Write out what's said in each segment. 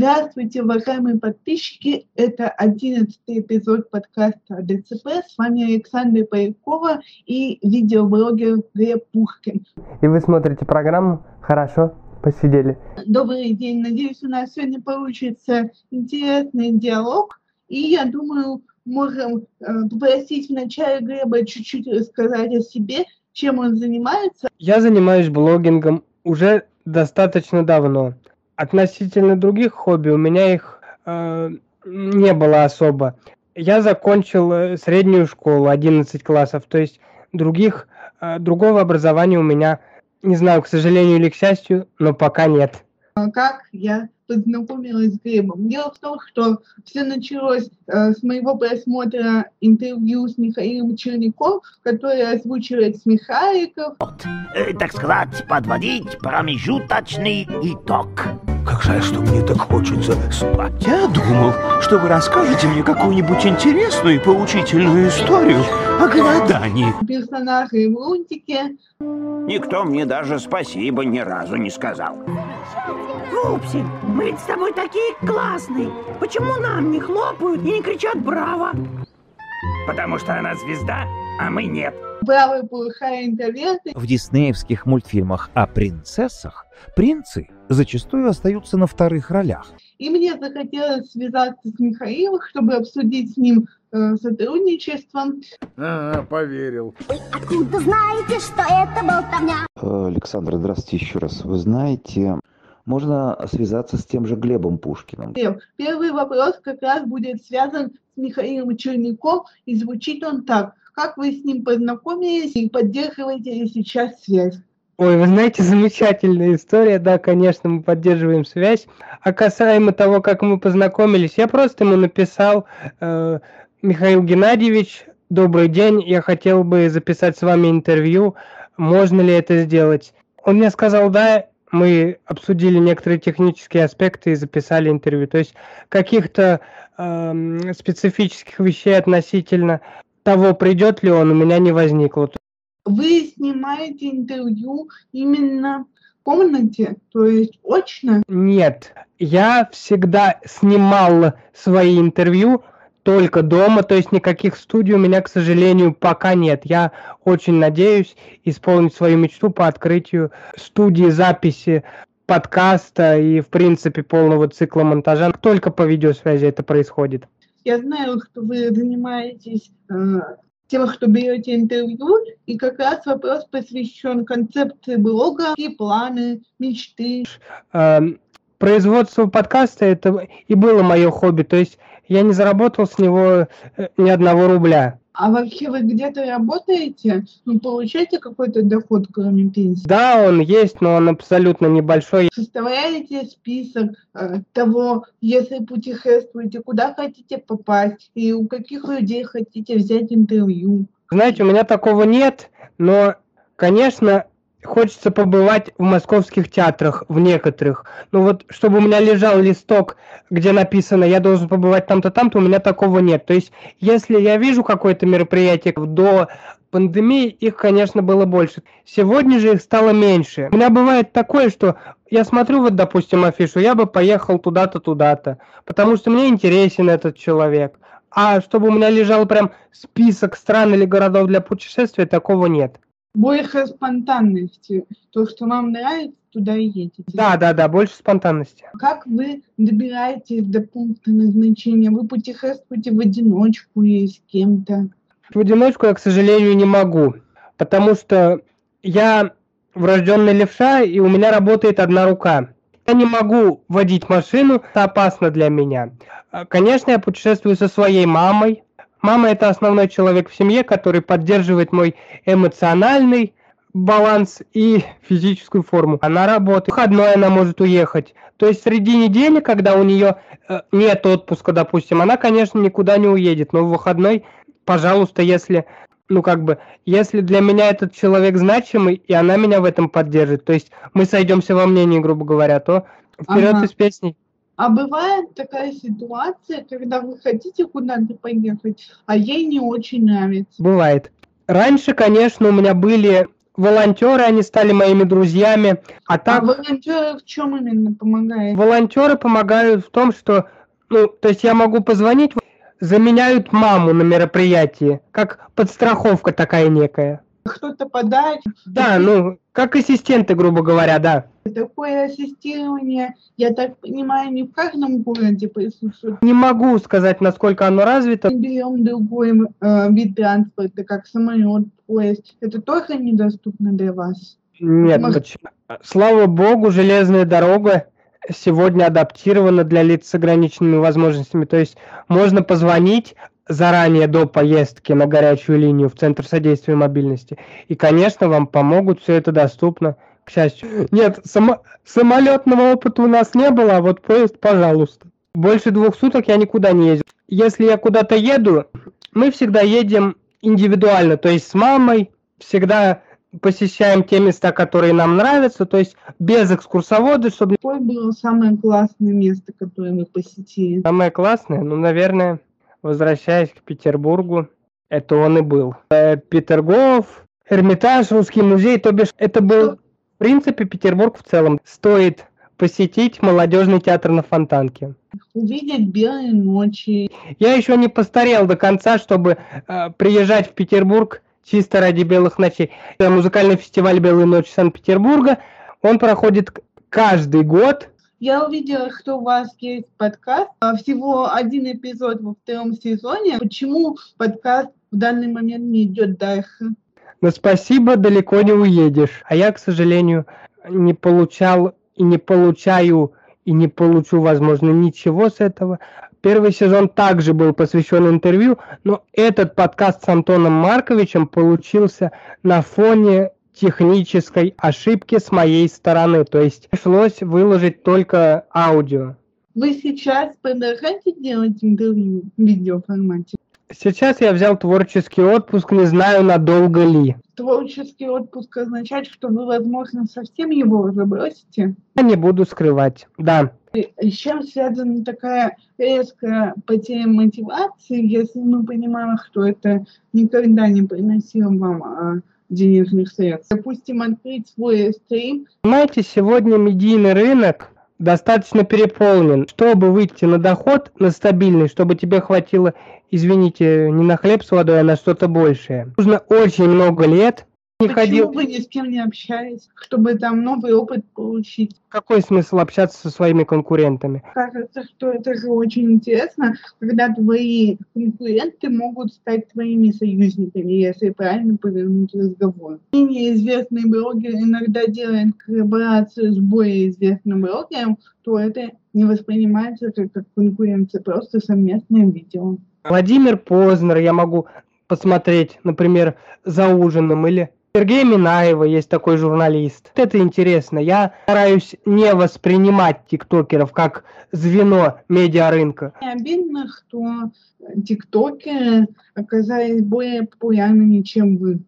Здравствуйте, уважаемые подписчики. Это одиннадцатый эпизод подкаста ДЦП. С вами Александра Полякова и видеоблогер Глеб Пушкин. И вы смотрите программу «Хорошо, посидели». Добрый день. Надеюсь, у нас сегодня получится интересный диалог. И я думаю, можем э, попросить вначале Глеба чуть-чуть рассказать о себе, чем он занимается. Я занимаюсь блогингом уже достаточно давно относительно других хобби у меня их э, не было особо. Я закончил э, среднюю школу, 11 классов, то есть других, э, другого образования у меня, не знаю, к сожалению или к счастью, но пока нет. А как я познакомилась с Глебом. Дело в том, что все началось э, с моего просмотра интервью с Михаилом Черняком, который озвучивает Смехариков. Э, так сказать, подводить промежуточный итог. Как жаль, что мне так хочется спать. Я думал, что вы расскажете мне какую-нибудь интересную и поучительную историю о голодании. Персонажи в лунтике. Никто мне даже спасибо ни разу не сказал. Пупсик, мы ведь с тобой такие классные. Почему нам не хлопают и не кричат «Браво»? Потому что она звезда, а мы нет. Бравый плохая интроверты. В диснеевских мультфильмах о принцессах принцы зачастую остаются на вторых ролях. И мне захотелось связаться с Михаилом, чтобы обсудить с ним э, сотрудничество. Ага, поверил. Откуда знаете, что это болтовня? Александр, здравствуйте еще раз. Вы знаете, можно связаться с тем же Глебом Пушкиным. Первый вопрос как раз будет связан с Михаилом Черняком, и звучит он так. Как вы с ним познакомились и поддерживаете ли сейчас связь? Ой, вы знаете, замечательная история, да, конечно, мы поддерживаем связь. А касаемо того, как мы познакомились, я просто ему написал, э, Михаил Геннадьевич, добрый день, я хотел бы записать с вами интервью, можно ли это сделать? Он мне сказал, да, мы обсудили некоторые технические аспекты и записали интервью. То есть каких-то э, специфических вещей относительно того, придет ли он, у меня не возникло. Вы снимаете интервью именно в комнате, то есть очно? Нет, я всегда снимал свои интервью только дома, то есть никаких студий у меня, к сожалению, пока нет. Я очень надеюсь исполнить свою мечту по открытию студии записи подкаста и, в принципе, полного цикла монтажа. Только по видеосвязи это происходит. Я знаю, что вы занимаетесь э, тем, что берете интервью, и как раз вопрос посвящен концепции блога, и планы, мечты. Э, производство подкаста это и было мое хобби, то есть я не заработал с него э, ни одного рубля. А вообще вы где-то работаете? Ну, получаете какой-то доход, кроме пенсии? Да, он есть, но он абсолютно небольшой. Составляете список э, того, если путешествуете, куда хотите попасть, и у каких людей хотите взять интервью? Знаете, у меня такого нет, но, конечно, хочется побывать в московских театрах, в некоторых. Ну вот, чтобы у меня лежал листок, где написано, я должен побывать там-то, там-то, у меня такого нет. То есть, если я вижу какое-то мероприятие до пандемии, их, конечно, было больше. Сегодня же их стало меньше. У меня бывает такое, что я смотрю вот, допустим, афишу, я бы поехал туда-то, туда-то, потому что мне интересен этот человек. А чтобы у меня лежал прям список стран или городов для путешествия, такого нет больше спонтанности. То, что вам нравится, туда и едете. Да, да, да, больше спонтанности. Как вы добираетесь до пункта назначения? Вы путешествуете в одиночку или с кем-то? В одиночку я, к сожалению, не могу, потому что я врожденный левша, и у меня работает одна рука. Я не могу водить машину, это опасно для меня. Конечно, я путешествую со своей мамой, Мама – это основной человек в семье, который поддерживает мой эмоциональный баланс и физическую форму. Она работает. В выходной она может уехать. То есть среди недели, когда у нее э, нет отпуска, допустим, она, конечно, никуда не уедет. Но в выходной, пожалуйста, если, ну как бы, если для меня этот человек значимый, и она меня в этом поддержит, то есть мы сойдемся во мнении, грубо говоря, то вперед ага. из песней. А бывает такая ситуация, когда вы хотите куда-то поехать, а ей не очень нравится. Бывает. Раньше, конечно, у меня были волонтеры, они стали моими друзьями. А А так волонтеры в чем именно помогают? волонтеры помогают в том, что, ну, то есть я могу позвонить, заменяют маму на мероприятии, как подстраховка такая некая. Кто-то подать, Да, ну, как ассистенты, грубо говоря, да. Такое ассистирование, я так понимаю, не в каждом городе присутствует. Не могу сказать, насколько оно развито. Берем другой э, вид транспорта, как самолет, поезд. Это тоже недоступно для вас. Нет, Может- почему? Слава богу, железная дорога сегодня адаптирована для лиц с ограниченными возможностями. То есть можно позвонить заранее до поездки на горячую линию в Центр содействия мобильности. И, конечно, вам помогут, все это доступно, к счастью. Нет, само- самолетного опыта у нас не было, а вот поезд, пожалуйста. Больше двух суток я никуда не ездил. Если я куда-то еду, мы всегда едем индивидуально, то есть с мамой, всегда посещаем те места, которые нам нравятся, то есть без экскурсовода, чтобы Какое было самое классное место, которое вы посетили? Самое классное, ну, наверное, возвращаясь к Петербургу, это он и был. Э, Петергоф, Эрмитаж, Русский музей, то бишь это был, в принципе, Петербург в целом. Стоит посетить молодежный театр на Фонтанке. Увидеть белые ночи. Я еще не постарел до конца, чтобы э, приезжать в Петербург чисто ради белых ночей. Э, Музыкальный фестиваль «Белые ночи» Санкт-Петербурга, он проходит каждый год. Я увидела, что у вас есть подкаст. А, Всего один эпизод во втором сезоне. Почему подкаст в данный момент не идет дальше? Но спасибо, далеко не уедешь. А я, к сожалению, не получал и не получаю и не получу, возможно, ничего с этого. Первый сезон также был посвящен интервью, но этот подкаст с Антоном Марковичем получился на фоне технической ошибки с моей стороны. То есть пришлось выложить только аудио. Вы сейчас продолжаете делать интервью в видеоформате? Сейчас я взял творческий отпуск, не знаю, надолго ли. Творческий отпуск означает, что вы, возможно, совсем его забросите? Я не буду скрывать. Да, С чем связана такая резкая потеря мотивации, если мы понимаем, что это никогда не приносило вам а, денежных средств? Допустим, открыть свой стрим, Понимаете, сегодня медийный рынок достаточно переполнен. Чтобы выйти на доход, на стабильный, чтобы тебе хватило, извините, не на хлеб с водой, а на что-то большее. Нужно очень много лет. Не почему ходил. вы ни с кем не общались, чтобы там новый опыт получить? Какой смысл общаться со своими конкурентами? Кажется, что это же очень интересно, когда твои конкуренты могут стать твоими союзниками, если правильно повернуть разговор. Менее известный блогер иногда делает коллаборацию с более известным блогером, то это не воспринимается как, как конкуренция, просто совместное видео. Владимир Познер я могу посмотреть, например, за ужином или Сергей Минаева есть такой журналист. Это интересно. Я стараюсь не воспринимать тиктокеров как звено медиарынка. Мне обидно, что тиктокеры оказались более популярными, чем вы.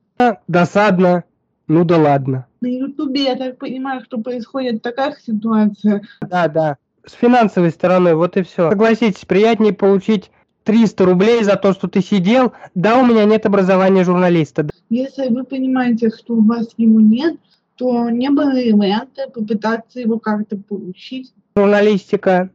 Досадно. Ну да ладно. На Ютубе, я так понимаю, что происходит такая ситуация, Да, да. С финансовой стороны, вот и все. Согласитесь, приятнее получить 300 рублей за то, что ты сидел. Да, у меня нет образования журналиста. Если вы понимаете, что у вас его нет, то не было ли варианта попытаться его как-то получить. Журналистика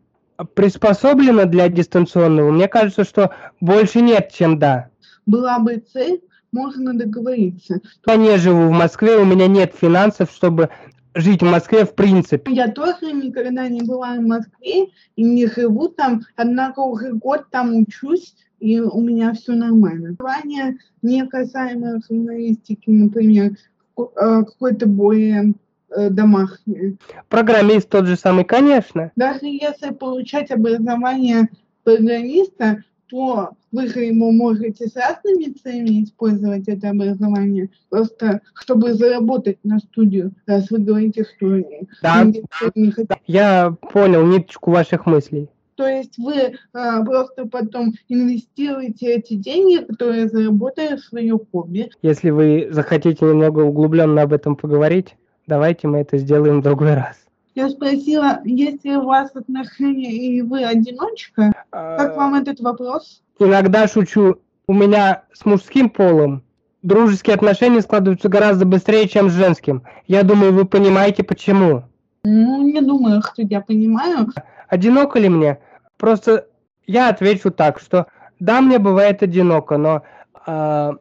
приспособлена для дистанционного. Мне кажется, что больше нет, чем да. Была бы цель, можно договориться. Я не живу в Москве, у меня нет финансов, чтобы жить в Москве в принципе. Я тоже никогда не была в Москве и не живу там, однако уже год там учусь, и у меня все нормально. Образование не касаемо журналистики, например, э, какое-то более э, домашнее. Программист тот же самый, конечно. Даже если получать образование программиста, то вы же его можете с разными целями использовать это образование, просто чтобы заработать на студию, раз вы говорите, что Да. не- не хотите. Я понял ниточку ваших мыслей. То есть вы а, просто потом инвестируете эти деньги, которые заработали в свое хобби. Если вы захотите немного углубленно об этом поговорить, давайте мы это сделаем в другой раз. Я спросила, есть ли у вас отношения и вы одиночка? Как вам этот вопрос? Иногда шучу, у меня с мужским полом дружеские отношения складываются гораздо быстрее, чем с женским. Я думаю, вы понимаете, почему. Ну, не думаю, что я понимаю. Одиноко ли мне? Просто я отвечу так, что да, мне бывает одиноко, но э,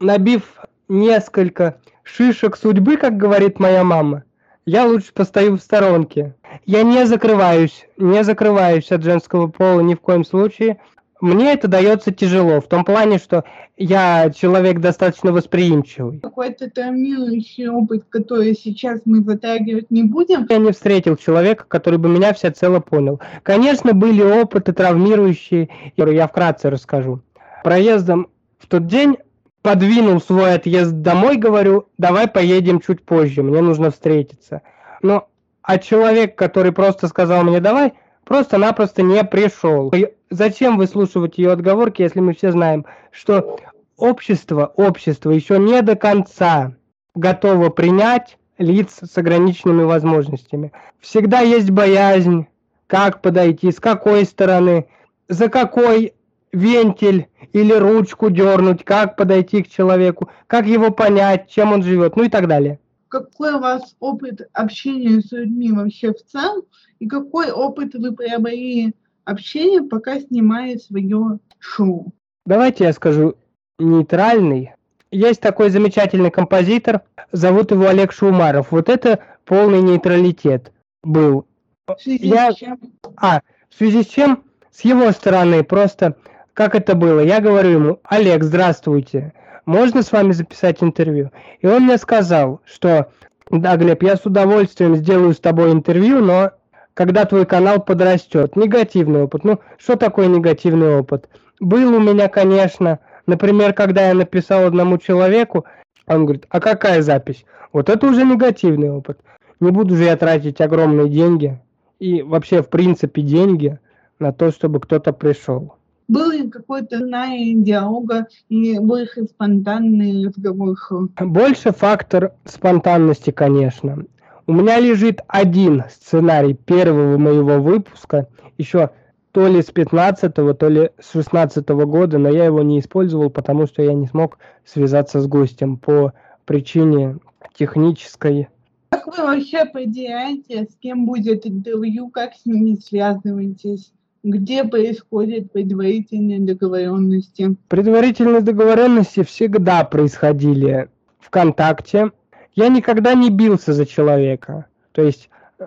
набив несколько шишек судьбы, как говорит моя мама, я лучше постою в сторонке. Я не закрываюсь, не закрываюсь от женского пола ни в коем случае. Мне это дается тяжело, в том плане, что я человек достаточно восприимчивый. Какой-то травмирующий опыт, который сейчас мы затрагивать не будем. Я не встретил человека, который бы меня всецело понял. Конечно, были опыты травмирующие, которые я вкратце расскажу. Проездом в тот день подвинул свой отъезд домой, говорю, давай поедем чуть позже, мне нужно встретиться. Но а человек, который просто сказал мне давай, просто-напросто не пришел. Зачем выслушивать ее отговорки, если мы все знаем, что общество, общество еще не до конца готово принять лиц с ограниченными возможностями. Всегда есть боязнь, как подойти, с какой стороны, за какой вентиль или ручку дернуть, как подойти к человеку, как его понять, чем он живет, ну и так далее. Какой у вас опыт общения с людьми вообще в целом, и какой опыт вы приобрели общения, пока снимали свое шоу? Давайте я скажу нейтральный. Есть такой замечательный композитор, зовут его Олег Шумаров. Вот это полный нейтралитет был. В связи я... с чем? А, в связи с чем? С его стороны просто как это было. Я говорю ему, Олег, здравствуйте, можно с вами записать интервью? И он мне сказал, что, да, Глеб, я с удовольствием сделаю с тобой интервью, но когда твой канал подрастет. Негативный опыт. Ну, что такое негативный опыт? Был у меня, конечно, например, когда я написал одному человеку, он говорит, а какая запись? Вот это уже негативный опыт. Не буду же я тратить огромные деньги и вообще, в принципе, деньги на то, чтобы кто-то пришел был ли какой-то знание диалога и больше спонтанный разговор? Больше фактор спонтанности, конечно. У меня лежит один сценарий первого моего выпуска, еще то ли с 15 то ли с 16 года, но я его не использовал, потому что я не смог связаться с гостем по причине технической. Как вы вообще определяете, с кем будет интервью, как с ними связываетесь? Где происходят предварительные договоренности? Предварительные договоренности всегда происходили ВКонтакте. Я никогда не бился за человека. То есть, э,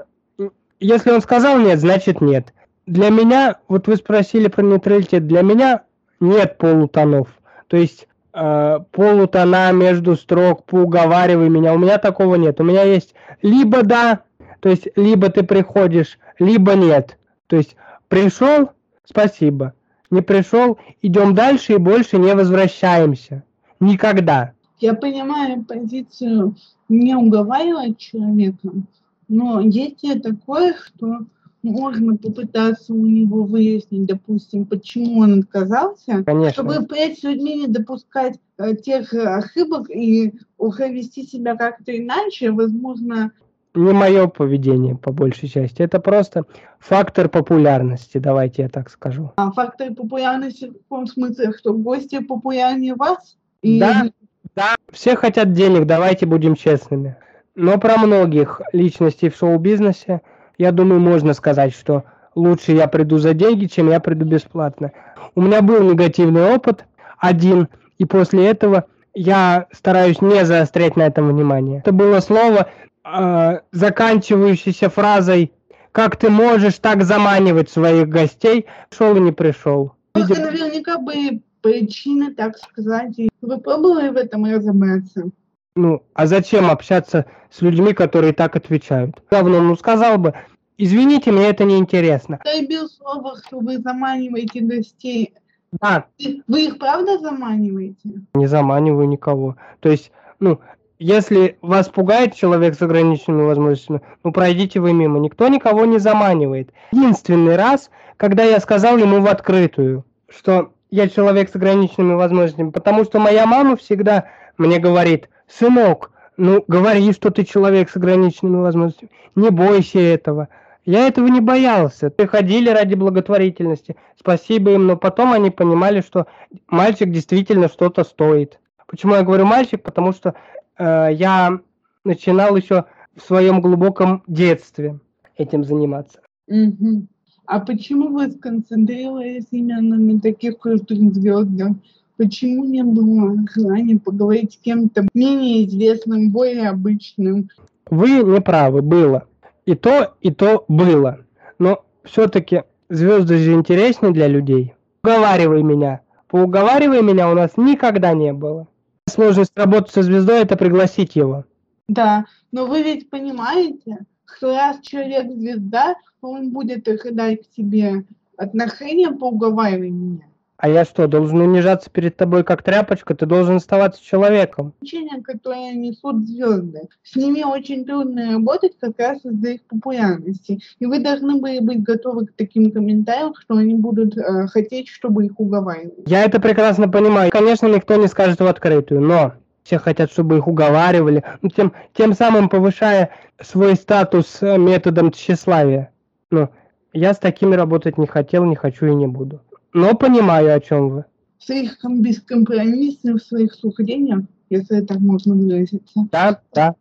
если он сказал нет, значит нет. Для меня, вот вы спросили про нейтралитет, для меня нет полутонов. То есть э, полутона между строк, поуговаривай меня. У меня такого нет. У меня есть либо да, то есть либо ты приходишь, либо нет. То есть Пришел? Спасибо. Не пришел? Идем дальше и больше не возвращаемся. Никогда. Я понимаю позицию не уговаривать человека, но есть ли такое, что можно попытаться у него выяснить, допустим, почему он отказался, Конечно. чтобы впредь с людьми не допускать э, тех ошибок и уже вести себя как-то иначе, возможно, не мое поведение, по большей части. Это просто фактор популярности, давайте я так скажу. А фактор популярности в каком смысле? Что гости популярнее вас? И... Да, да, все хотят денег, давайте будем честными. Но про многих личностей в шоу-бизнесе, я думаю, можно сказать, что лучше я приду за деньги, чем я приду бесплатно. У меня был негативный опыт, один, и после этого я стараюсь не заострять на этом внимание. Это было слово э, заканчивающейся фразой «Как ты можешь так заманивать своих гостей?» Шел и не пришел. Видимо... наверняка были причины, так сказать. Вы пробовали в этом разобраться? Ну, а зачем общаться с людьми, которые так отвечают? Равно, ну, сказал бы, извините, мне это не интересно. Ты бил слово, что вы заманиваете гостей. Да. Вы их правда заманиваете? Не заманиваю никого. То есть, ну, если вас пугает человек с ограниченными возможностями, ну пройдите вы мимо. Никто никого не заманивает. Единственный раз, когда я сказал ему в открытую, что я человек с ограниченными возможностями, потому что моя мама всегда мне говорит, сынок, ну говори, что ты человек с ограниченными возможностями, не бойся этого. Я этого не боялся. Приходили ради благотворительности. Спасибо им, но потом они понимали, что мальчик действительно что-то стоит. Почему я говорю мальчик? Потому что э, я начинал еще в своем глубоком детстве этим заниматься. Мгм. А почему вы сконцентрировались именно на таких крутых звездах? Почему не было желания поговорить с кем-то менее известным, более обычным? Вы не правы, было. И то, и то было. Но все-таки звезды же интереснее для людей. Уговаривай меня. Поуговаривай меня у нас никогда не было. Сложность работы со звездой – это пригласить его. Да, но вы ведь понимаете, что раз человек звезда, он будет ожидать к тебе отношения по уговариванию. А я что, должен унижаться перед тобой как тряпочка? Ты должен оставаться человеком. Значение, которое несут звезды. С ними очень трудно работать как раз из-за их популярности. И вы должны были быть готовы к таким комментариям, что они будут э, хотеть, чтобы их уговаривали. Я это прекрасно понимаю. Конечно, никто не скажет в открытую, но все хотят, чтобы их уговаривали, ну, тем, тем самым повышая свой статус э, методом тщеславия. Ну, я с такими работать не хотел, не хочу и не буду. Но понимаю, о чем вы. Слишком бескомпромиссны в своих суждениях, если так можно выразиться. Да, да.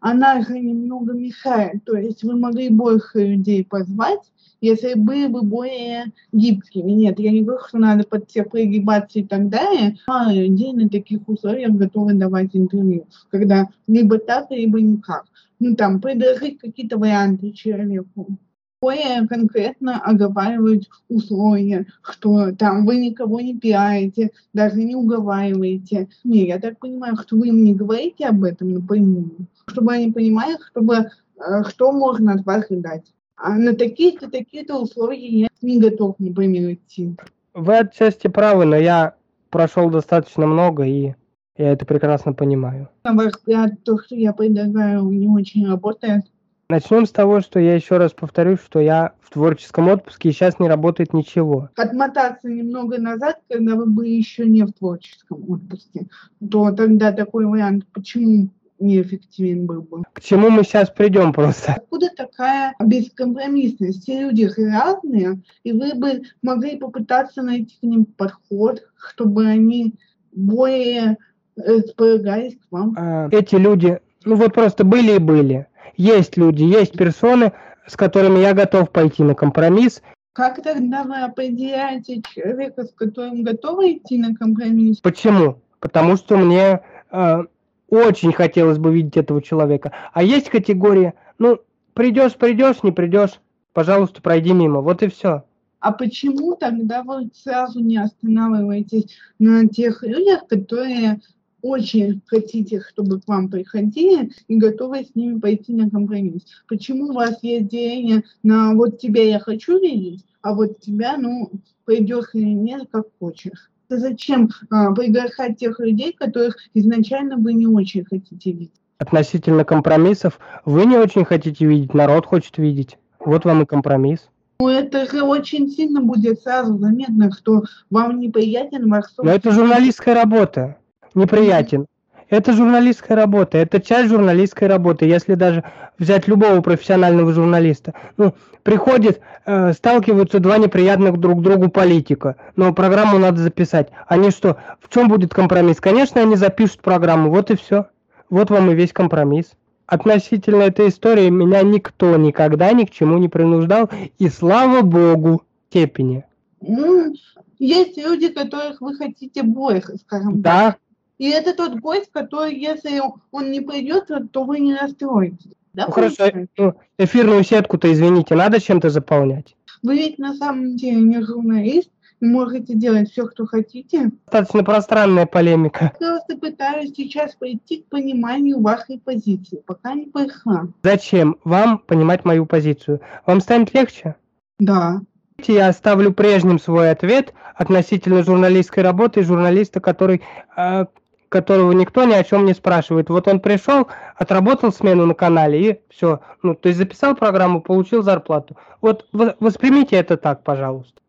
Она же немного мешает. То есть вы могли больше людей позвать, если были бы более гибкими. Нет, я не говорю, что надо под всех прогибаться и так далее. Мало людей на таких условиях готовы давать интервью, когда либо так, либо никак. Ну, там, предложить какие-то варианты человеку. Более конкретно оговаривать условия, что там вы никого не пиарите, даже не уговариваете. Не, я так понимаю, что вы им не говорите об этом напрямую, чтобы они понимали, чтобы, э, что можно от вас ждать. А на такие-то, такие-то условия я не готов, например, идти. Вы отчасти правы, но я прошел достаточно много, и я это прекрасно понимаю. На ваш взгляд, то, что я предлагаю, не очень работает. Начнем с того, что я еще раз повторю, что я в творческом отпуске, и сейчас не работает ничего. Отмотаться немного назад, когда вы были еще не в творческом отпуске, то тогда такой вариант, почему неэффективен был бы. К чему мы сейчас придем просто? Откуда такая бескомпромиссность? Все люди разные, и вы бы могли попытаться найти к ним подход, чтобы они более располагались к вам. А, эти люди, ну вот просто были и были. Есть люди, есть персоны, с которыми я готов пойти на компромисс. Как тогда вы определяете человека, с которым готовы идти на компромисс? Почему? Потому что мне э, очень хотелось бы видеть этого человека. А есть категория, ну, придешь, придешь, не придешь, пожалуйста, пройди мимо. Вот и все. А почему тогда вы сразу не останавливаетесь на тех людях, которые очень хотите, чтобы к вам приходили и готовы с ними пойти на компромисс. Почему у вас есть деление на вот тебя я хочу видеть, а вот тебя, ну, пойдешь или нет, как хочешь. Зачем а, приглашать тех людей, которых изначально вы не очень хотите видеть? Относительно компромиссов, вы не очень хотите видеть, народ хочет видеть. Вот вам и компромисс. Ну, это же очень сильно будет сразу заметно, что вам неприятен ваш Но это журналистская работа неприятен. Это журналистская работа, это часть журналистской работы. Если даже взять любого профессионального журналиста, ну, приходит, э, сталкиваются два неприятных друг другу политика, но программу надо записать. Они что, в чем будет компромисс? Конечно, они запишут программу, вот и все. Вот вам и весь компромисс. Относительно этой истории меня никто никогда ни к чему не принуждал, и слава богу, степени. Ну, есть люди, которых вы хотите больше, скажем да. И это тот гость, который, если он не придет, то вы не расстроитесь. Да, ну, хорошо, ну, эфирную сетку-то, извините, надо чем-то заполнять? Вы ведь на самом деле не журналист, можете делать все, что хотите. Достаточно пространная полемика. Я просто пытаюсь сейчас прийти к пониманию вашей позиции, пока не пришла. Зачем вам понимать мою позицию? Вам станет легче? Да. Я оставлю прежним свой ответ относительно журналистской работы журналиста, который э, которого никто ни о чем не спрашивает. Вот он пришел, отработал смену на канале и все. Ну, то есть записал программу, получил зарплату. Вот воспримите это так, пожалуйста.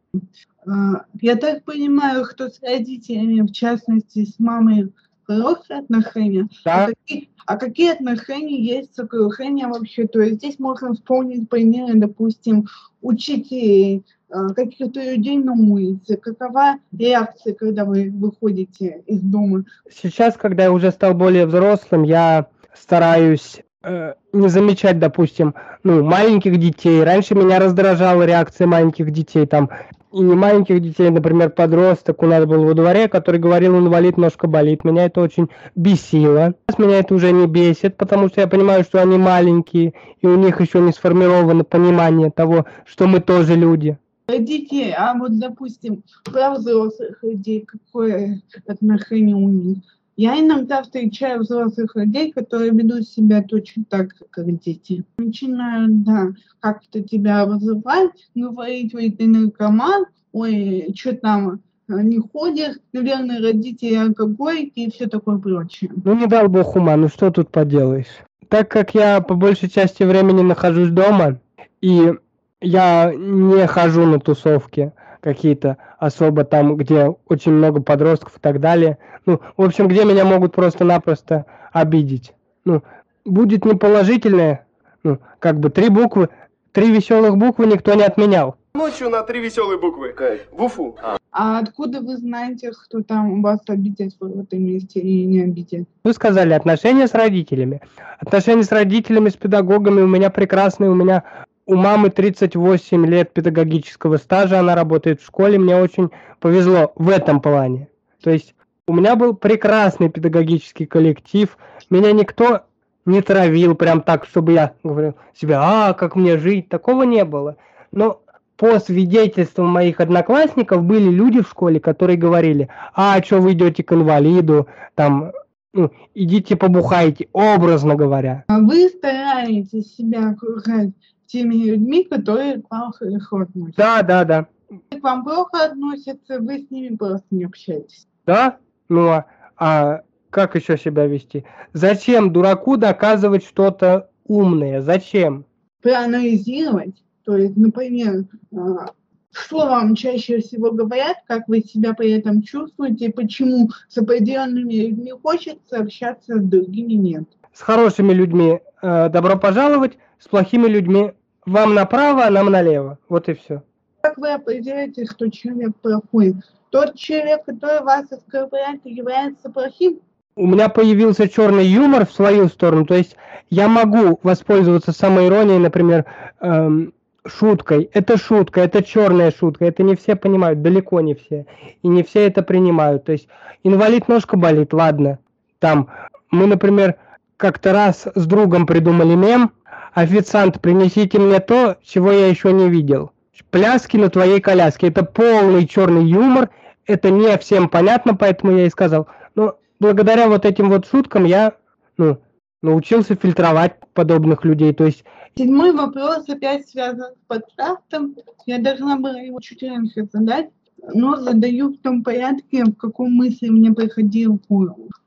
А, я так понимаю, что с родителями, в частности, с мамой хорошие отношения. Да. А, какие, а какие отношения есть с окружением вообще? То есть здесь можно вспомнить примеры, допустим, учителей, э, каких-то людей на улице? Какова реакция, когда вы выходите из дома? Сейчас, когда я уже стал более взрослым, я стараюсь э, не замечать, допустим, ну, маленьких детей. Раньше меня раздражала реакция маленьких детей, там, и не маленьких детей, например, подросток у нас был во дворе, который говорил, инвалид, ножка болит. Меня это очень бесило. Сейчас меня это уже не бесит, потому что я понимаю, что они маленькие, и у них еще не сформировано понимание того, что мы тоже люди. Детей, а вот, допустим, про взрослых людей, какое отношение у них? Я иногда встречаю взрослых людей, которые ведут себя точно так, как дети. Начинают, да, как-то тебя вызывать, говорить, ой, ты наркоман, ой, что там, не ходишь, наверное, родители алкоголики и все такое прочее. Ну, не дал бог ума, ну что тут поделаешь. Так как я по большей части времени нахожусь дома, и я не хожу на тусовки какие-то особо там, где очень много подростков и так далее. Ну, в общем, где меня могут просто-напросто обидеть. Ну, будет неположительное, ну, как бы три буквы, три веселых буквы никто не отменял. Ночью на три веселые буквы. В Уфу. А откуда вы знаете, кто там вас обидит в этом месте и не обидит? Вы сказали отношения с родителями. Отношения с родителями, с педагогами у меня прекрасные. У меня у мамы 38 лет педагогического стажа, она работает в школе. Мне очень повезло в этом плане. То есть у меня был прекрасный педагогический коллектив. Меня никто не травил прям так, чтобы я говорил себе, а, как мне жить. Такого не было. Но по свидетельствам моих одноклассников были люди в школе, которые говорили, а, что вы идете к инвалиду, там, ну, идите побухайте, образно говоря. А вы стараетесь себя окружать теми людьми, которые к вам хорошо относятся? Да, да, да. К вам плохо относятся, вы с ними просто не общаетесь. Да? Ну, а, а как еще себя вести? Зачем дураку доказывать что-то умное? Зачем? Проанализировать, то есть, например, а, что вам чаще всего говорят, как вы себя при этом чувствуете, почему с определенными людьми хочется общаться, с другими нет. С хорошими людьми э, добро пожаловать, с плохими людьми вам направо, а нам налево. Вот и все. Как вы определяете, что человек плохой? Тот человек, который вас оскорбляет, является плохим? У меня появился черный юмор в свою сторону. То есть я могу воспользоваться самоиронией, например, эм, шуткой. Это шутка, это черная шутка. Это не все понимают, далеко не все. И не все это принимают. То есть инвалид ножка болит, ладно. Там мы, например, как-то раз с другом придумали мем. Официант, принесите мне то, чего я еще не видел. Пляски на твоей коляске. Это полный черный юмор. Это не всем понятно, поэтому я и сказал. Но благодаря вот этим вот шуткам я ну, научился фильтровать подобных людей. То есть Седьмой вопрос опять связан с подкастом. Я должна была его чуть раньше задать, но задаю в том порядке, в каком мысли мне приходил.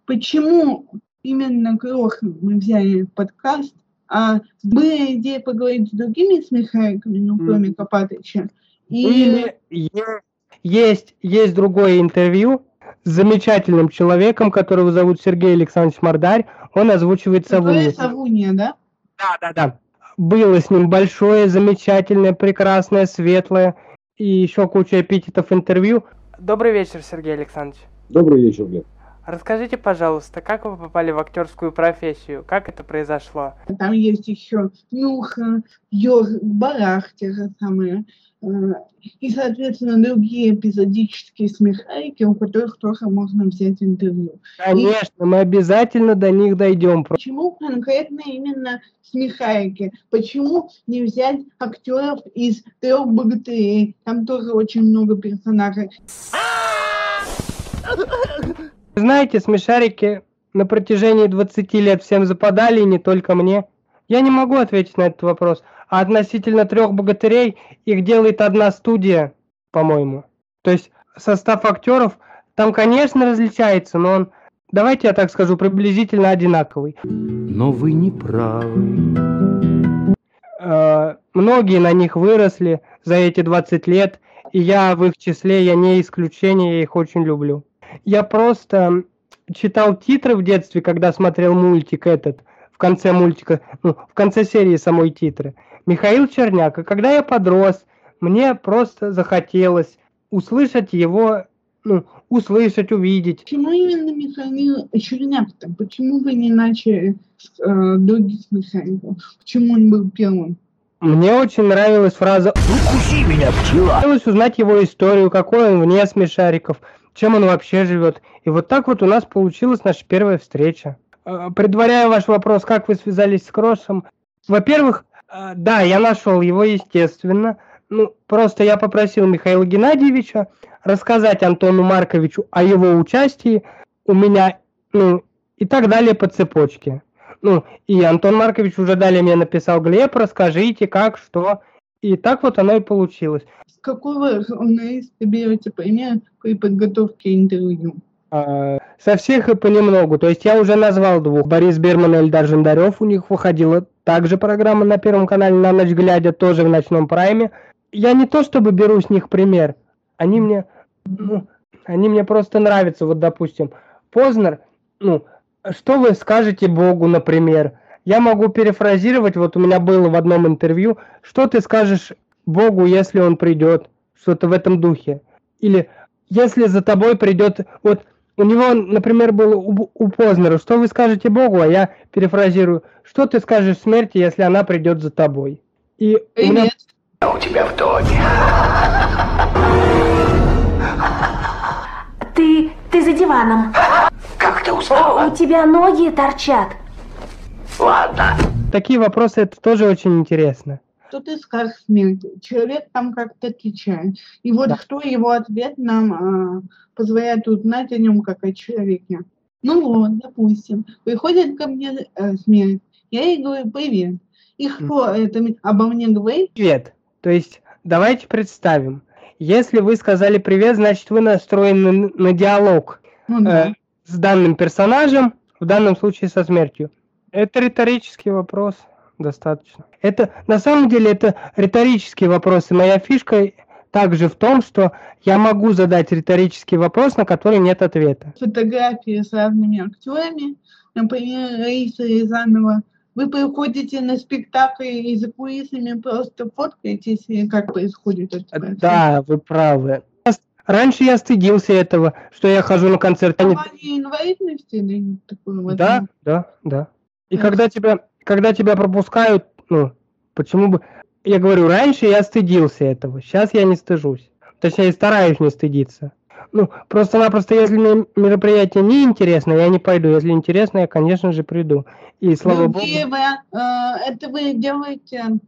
Почему именно Крохин мы взяли подкаст, а была идея поговорить с другими смехайками, ну, кроме mm. Копатыча. И... есть, есть другое интервью с замечательным человеком, которого зовут Сергей Александрович Мордарь. Он озвучивает Савуния. Савуния, да? Да, да, да было с ним большое, замечательное, прекрасное, светлое и еще куча эпитетов интервью. Добрый вечер, Сергей Александрович. Добрый вечер, Глеб. Расскажите, пожалуйста, как вы попали в актерскую профессию? Как это произошло? Там есть еще Нюха, Йор, Барах, те же самые. Э, и, соответственно, другие эпизодические смехайки, у которых тоже можно взять интервью. Конечно, и... мы обязательно до них дойдем. Почему конкретно именно смехайки? Почему не взять актеров из трех богатырей? Там тоже очень много персонажей. Знаете, смешарики на протяжении 20 лет всем западали, и не только мне. Я не могу ответить на этот вопрос. А относительно трех богатырей их делает одна студия, по-моему. То есть состав актеров там, конечно, различается, но он, давайте я так скажу, приблизительно одинаковый. Но вы не правы. Э, многие на них выросли за эти 20 лет, и я в их числе, я не исключение, я их очень люблю. Я просто читал титры в детстве, когда смотрел мультик этот, в конце мультика, ну, в конце серии самой титры. Михаил Черняк. И когда я подрос, мне просто захотелось услышать его, ну, услышать, увидеть. Почему именно Михаил Черняк-то? Почему вы не начали с э, других Михаилов? Почему он был первым? Мне очень нравилась фраза «Укуси меня, пчела!» Хотелось узнать его историю, какой он вне смешариков, чем он вообще живет. И вот так вот у нас получилась наша первая встреча. Э, Предваряя ваш вопрос, как вы связались с Кроссом, во-первых, э, да, я нашел его, естественно. Ну, просто я попросил Михаила Геннадьевича рассказать Антону Марковичу о его участии у меня, ну, и так далее по цепочке. Ну, и Антон Маркович уже далее мне написал, Глеб, расскажите, как, что. И так вот оно и получилось. С какого журналиста берете пример при подготовке интервью? А, Со всех и понемногу. То есть я уже назвал двух. Борис Берман и Эльдар Жандарев. У них выходила также программа на Первом канале «На ночь глядя», тоже в ночном прайме. Я не то чтобы беру с них пример. Они мне, ну, они мне просто нравятся. Вот, допустим, Познер, ну, что вы скажете Богу, например? Я могу перефразировать, вот у меня было в одном интервью, что ты скажешь Богу, если он придет, что-то в этом духе. Или если за тобой придет, вот у него, например, было у, у Познера, что вы скажете Богу, а я перефразирую, что ты скажешь смерти, если она придет за тобой. И у меня- Привет. у тебя в доме. Ты, ты за диваном. Как ты узнала? у тебя ноги торчат. Ладно. такие вопросы, это тоже очень интересно. Что ты скажешь смерти? Человек там как-то отвечает. И вот Да. что его ответ нам а, позволяет узнать о нем как о человеке. Ну вот, допустим, приходит ко мне э, смерть. Я ей говорю, привет. И что это ми- обо мне говорит? Привет. То есть, давайте представим. Если вы сказали привет, значит вы настроены на, на диалог Ну да. э, с данным персонажем, в данном случае со смертью. Это риторический вопрос, достаточно. Это на самом деле это риторический вопрос, и моя фишка также в том, что я могу задать риторический вопрос, на который нет ответа. Фотографии с разными актерами. Например, Раиса Рязанова. Вы приходите на спектакль и за кулисами просто фоткаетесь, или как происходит это? Да, вы правы. Раньше я стыдился этого, что я хожу на концерты. они- Компания инвалидности вот. Да, да, да. И Да. когда тебя, когда тебя пропускают, ну, почему бы... Я говорю, раньше я стыдился этого, сейчас я не стыжусь. Точнее, стараюсь не стыдиться. Ну, просто-напросто, если мне мероприятие не интересно, я не пойду. Если интересно, я, конечно же, приду. И слава богу... Другие вариа- э, это вы делаете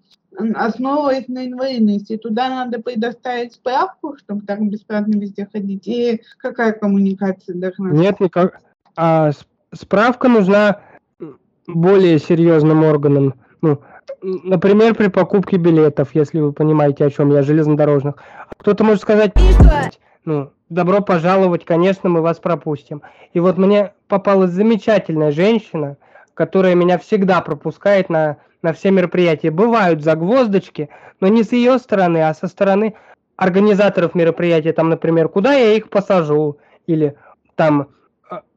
основываясь на инвалидности. Туда надо предоставить справку, чтобы так бесплатно везде ходить. И какая коммуникация должна быть? Нет никак. А справка нужна более серьезным органам. Ну, например, при покупке билетов, если вы понимаете, о чем я, железнодорожных. Кто-то может сказать, ну, добро пожаловать, конечно, мы вас пропустим. И вот мне попалась замечательная женщина, которая меня всегда пропускает на, на все мероприятия. Бывают загвоздочки, но не с ее стороны, а со стороны организаторов мероприятия. Там, например, куда я их посажу, или там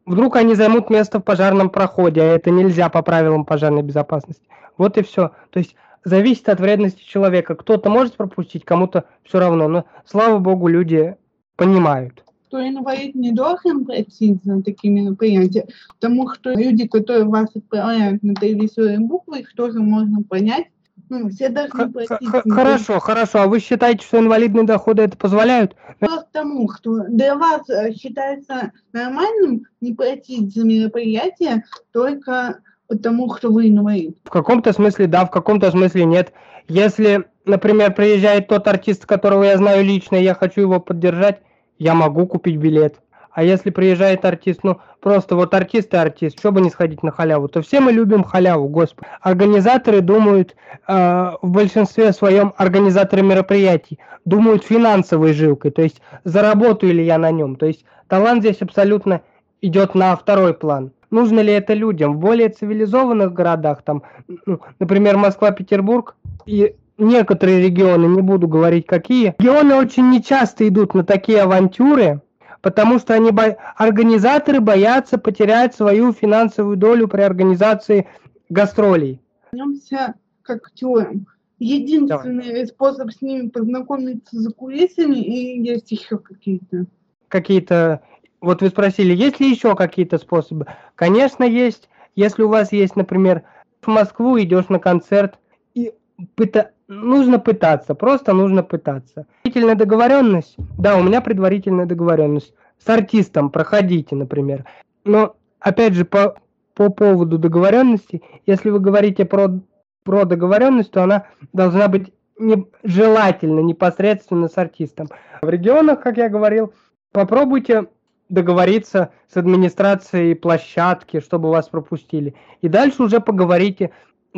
вдруг они займут место в пожарном проходе, а это нельзя по правилам пожарной безопасности. Вот и все. То есть зависит от вредности человека. Кто-то может пропустить, кому-то все равно. Но слава богу, люди понимают. Что инвалид не должен пройти на такие мероприятия, потому что люди, которые вас отправляют на три веселые буквы, их тоже можно понять. Ну, все должны х- Хорошо, хорошо. А вы считаете, что инвалидные доходы это позволяют? Просто тому, что для вас э, считается нормальным не пройти за мероприятие только потому, что вы инвалид. В каком-то смысле да, в каком-то смысле нет. Если, например, приезжает тот артист, которого я знаю лично, и я хочу его поддержать, я могу купить билет. А если приезжает артист, ну, просто вот артист и артист, чтобы не сходить на халяву, то все мы любим халяву, господи. Организаторы думают, э, в большинстве своем организаторы мероприятий, думают финансовой жилкой, то есть заработаю ли я на нем. То есть талант здесь абсолютно идет на второй план. Нужно ли это людям? В более цивилизованных городах, там, ну, например, Москва, Петербург и некоторые регионы, не буду говорить какие, регионы очень нечасто идут на такие авантюры, потому что они бо- организаторы боятся потерять свою финансовую долю при организации гастролей. Вернемся к актерам. единственный способ с ними познакомиться за кулисами, и есть еще какие-то? Какие-то... Вот вы спросили, есть ли еще какие-то способы? Конечно, есть. Если у вас есть, например, в Москву идешь на концерт, и пыта... нужно пытаться, просто нужно пытаться. Предварительная договоренность, да, у меня предварительная договоренность с артистом, проходите, например. Но, опять же, по, по поводу договоренности, если вы говорите про, про договоренность, то она должна быть не, желательно непосредственно с артистом. В регионах, как я говорил, попробуйте договориться с администрацией площадки, чтобы вас пропустили. И дальше уже поговорите.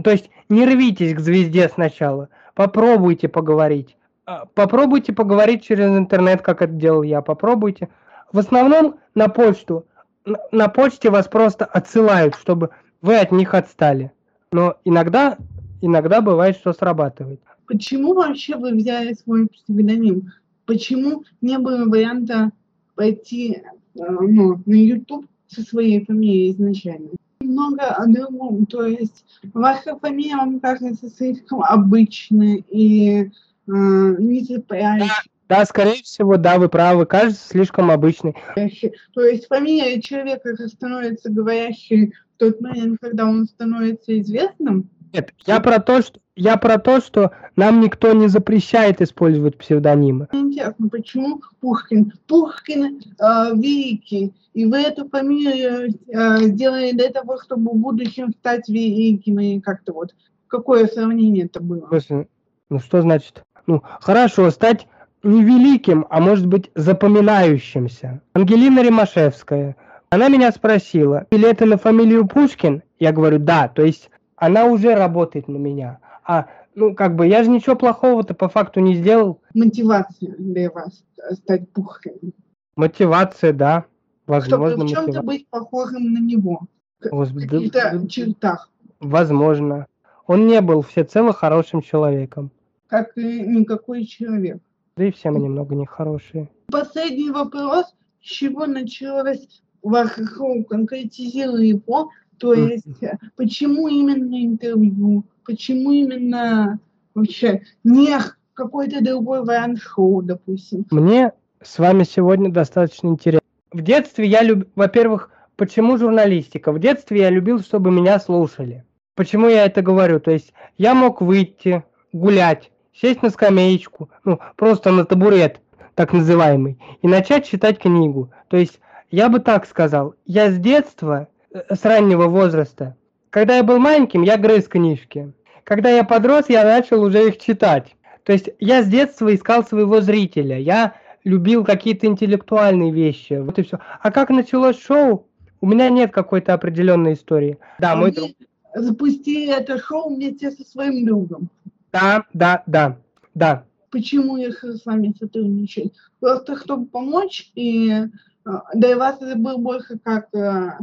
То есть не рвитесь к звезде сначала. Попробуйте поговорить. А, попробуйте поговорить через интернет, как это делал я. Попробуйте. В основном на почту. На почте вас просто отсылают, чтобы вы от них отстали. Но иногда, иногда бывает, что срабатывает. Почему вообще вы взяли свой псевдоним? Почему не было варианта пойти ну, на YouTube со своей фамилией изначально. Много о другом, то есть ваша фамилия вам кажется слишком обычной и э, не цепляющей. Да, скорее всего, да, вы правы, кажется слишком обычной. То есть фамилия человека становится говорящей в тот момент, когда он становится известным, нет, я про то, что я про то, что нам никто не запрещает использовать псевдонимы. Интересно, почему Пушкин? Пушкин э, великий, и вы эту фамилию э, сделали для того, чтобы в будущем стать великим, и как-то вот. Какое сравнение это было? Ну что значит? Ну хорошо, стать не великим, а может быть запоминающимся. Ангелина Римашевская. Она меня спросила, или это на фамилию Пушкин? Я говорю, да. То есть она уже работает на меня. А, ну, как бы, я же ничего плохого-то по факту не сделал. Мотивация для вас стать пухом. Мотивация, да. Возможно, Чтобы в чем-то быть похожим на него. Господи, в каких-то чертах. Возможно. Он не был всецело хорошим человеком. Как и никакой человек. Да и все мы немного нехорошие. Последний вопрос. С чего началось ваше шоу? Конкретизируй его. То есть, э, почему именно интервью? Почему именно вообще не какой-то другой вариант шоу, допустим? Мне с вами сегодня достаточно интересно. В детстве я люб... Во-первых, почему журналистика? В детстве я любил, чтобы меня слушали. Почему я это говорю? То есть я мог выйти, гулять, сесть на скамеечку, ну, просто на табурет, так называемый, и начать читать книгу. То есть я бы так сказал, я с детства с раннего возраста. Когда я был маленьким, я грыз книжки. Когда я подрос, я начал уже их читать. То есть я с детства искал своего зрителя. Я любил какие-то интеллектуальные вещи. Вот и все. А как началось шоу? У меня нет какой-то определенной истории. Да, а мой друг. Запустили это шоу вместе со своим другом. Да, да, да, да. Почему я с вами сотрудничаю? Просто чтобы помочь, и а, да и вас это был больше как а,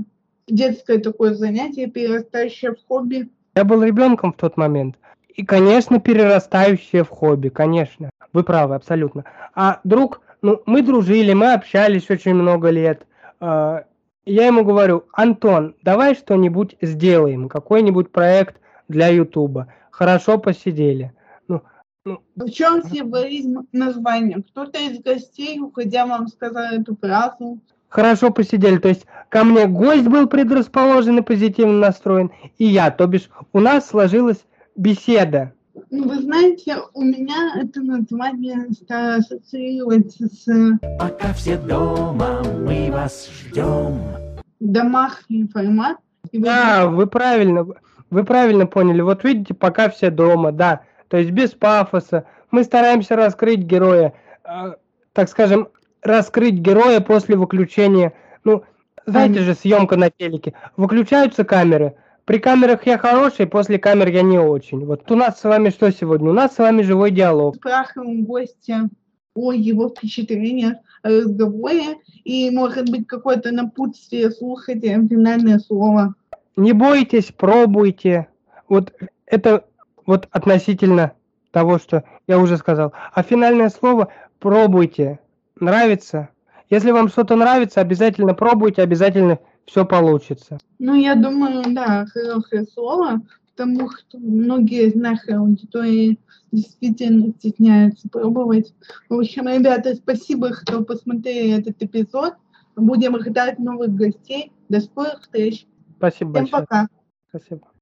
детское такое занятие, перерастающее в хобби? Я был ребенком в тот момент. И, конечно, перерастающее в хобби, конечно. Вы правы, абсолютно. А друг, ну, мы дружили, мы общались очень много лет. А, я ему говорю, Антон, давай что-нибудь сделаем, какой-нибудь проект для Ютуба. Хорошо посидели. Ну, ну, в чем символизм названия? Кто-то из гостей, уходя, вам сказал эту фразу хорошо посидели. То есть ко мне гость был предрасположен и позитивно настроен, и я, то бишь у нас сложилась беседа. Ну, вы знаете, у меня это название ассоциируется с... Пока все дома, мы вас ждем. Домашний формат. Да, вы правильно, вы правильно поняли. Вот видите, пока все дома, да. То есть без пафоса. Мы стараемся раскрыть героя, э, так скажем, раскрыть героя после выключения. Ну, знаете же, съемка на телеке. Выключаются камеры. При камерах я хороший, после камер я не очень. Вот у нас с вами что сегодня? У нас с вами живой диалог. Спрашиваем гостя о его впечатлениях о разговоре и, может быть, какое-то напутствие слушателям, финальное слово. Не бойтесь, пробуйте. Вот это вот относительно того, что я уже сказал. А финальное слово пробуйте нравится. Если вам что-то нравится, обязательно пробуйте, обязательно все получится. Ну, я думаю, да, хорошее слово. потому что многие из нашей аудитории действительно стесняются пробовать. В общем, ребята, спасибо, что посмотрели этот эпизод. Будем ждать новых гостей. До скорых встреч. Спасибо Всем большое. пока. Спасибо.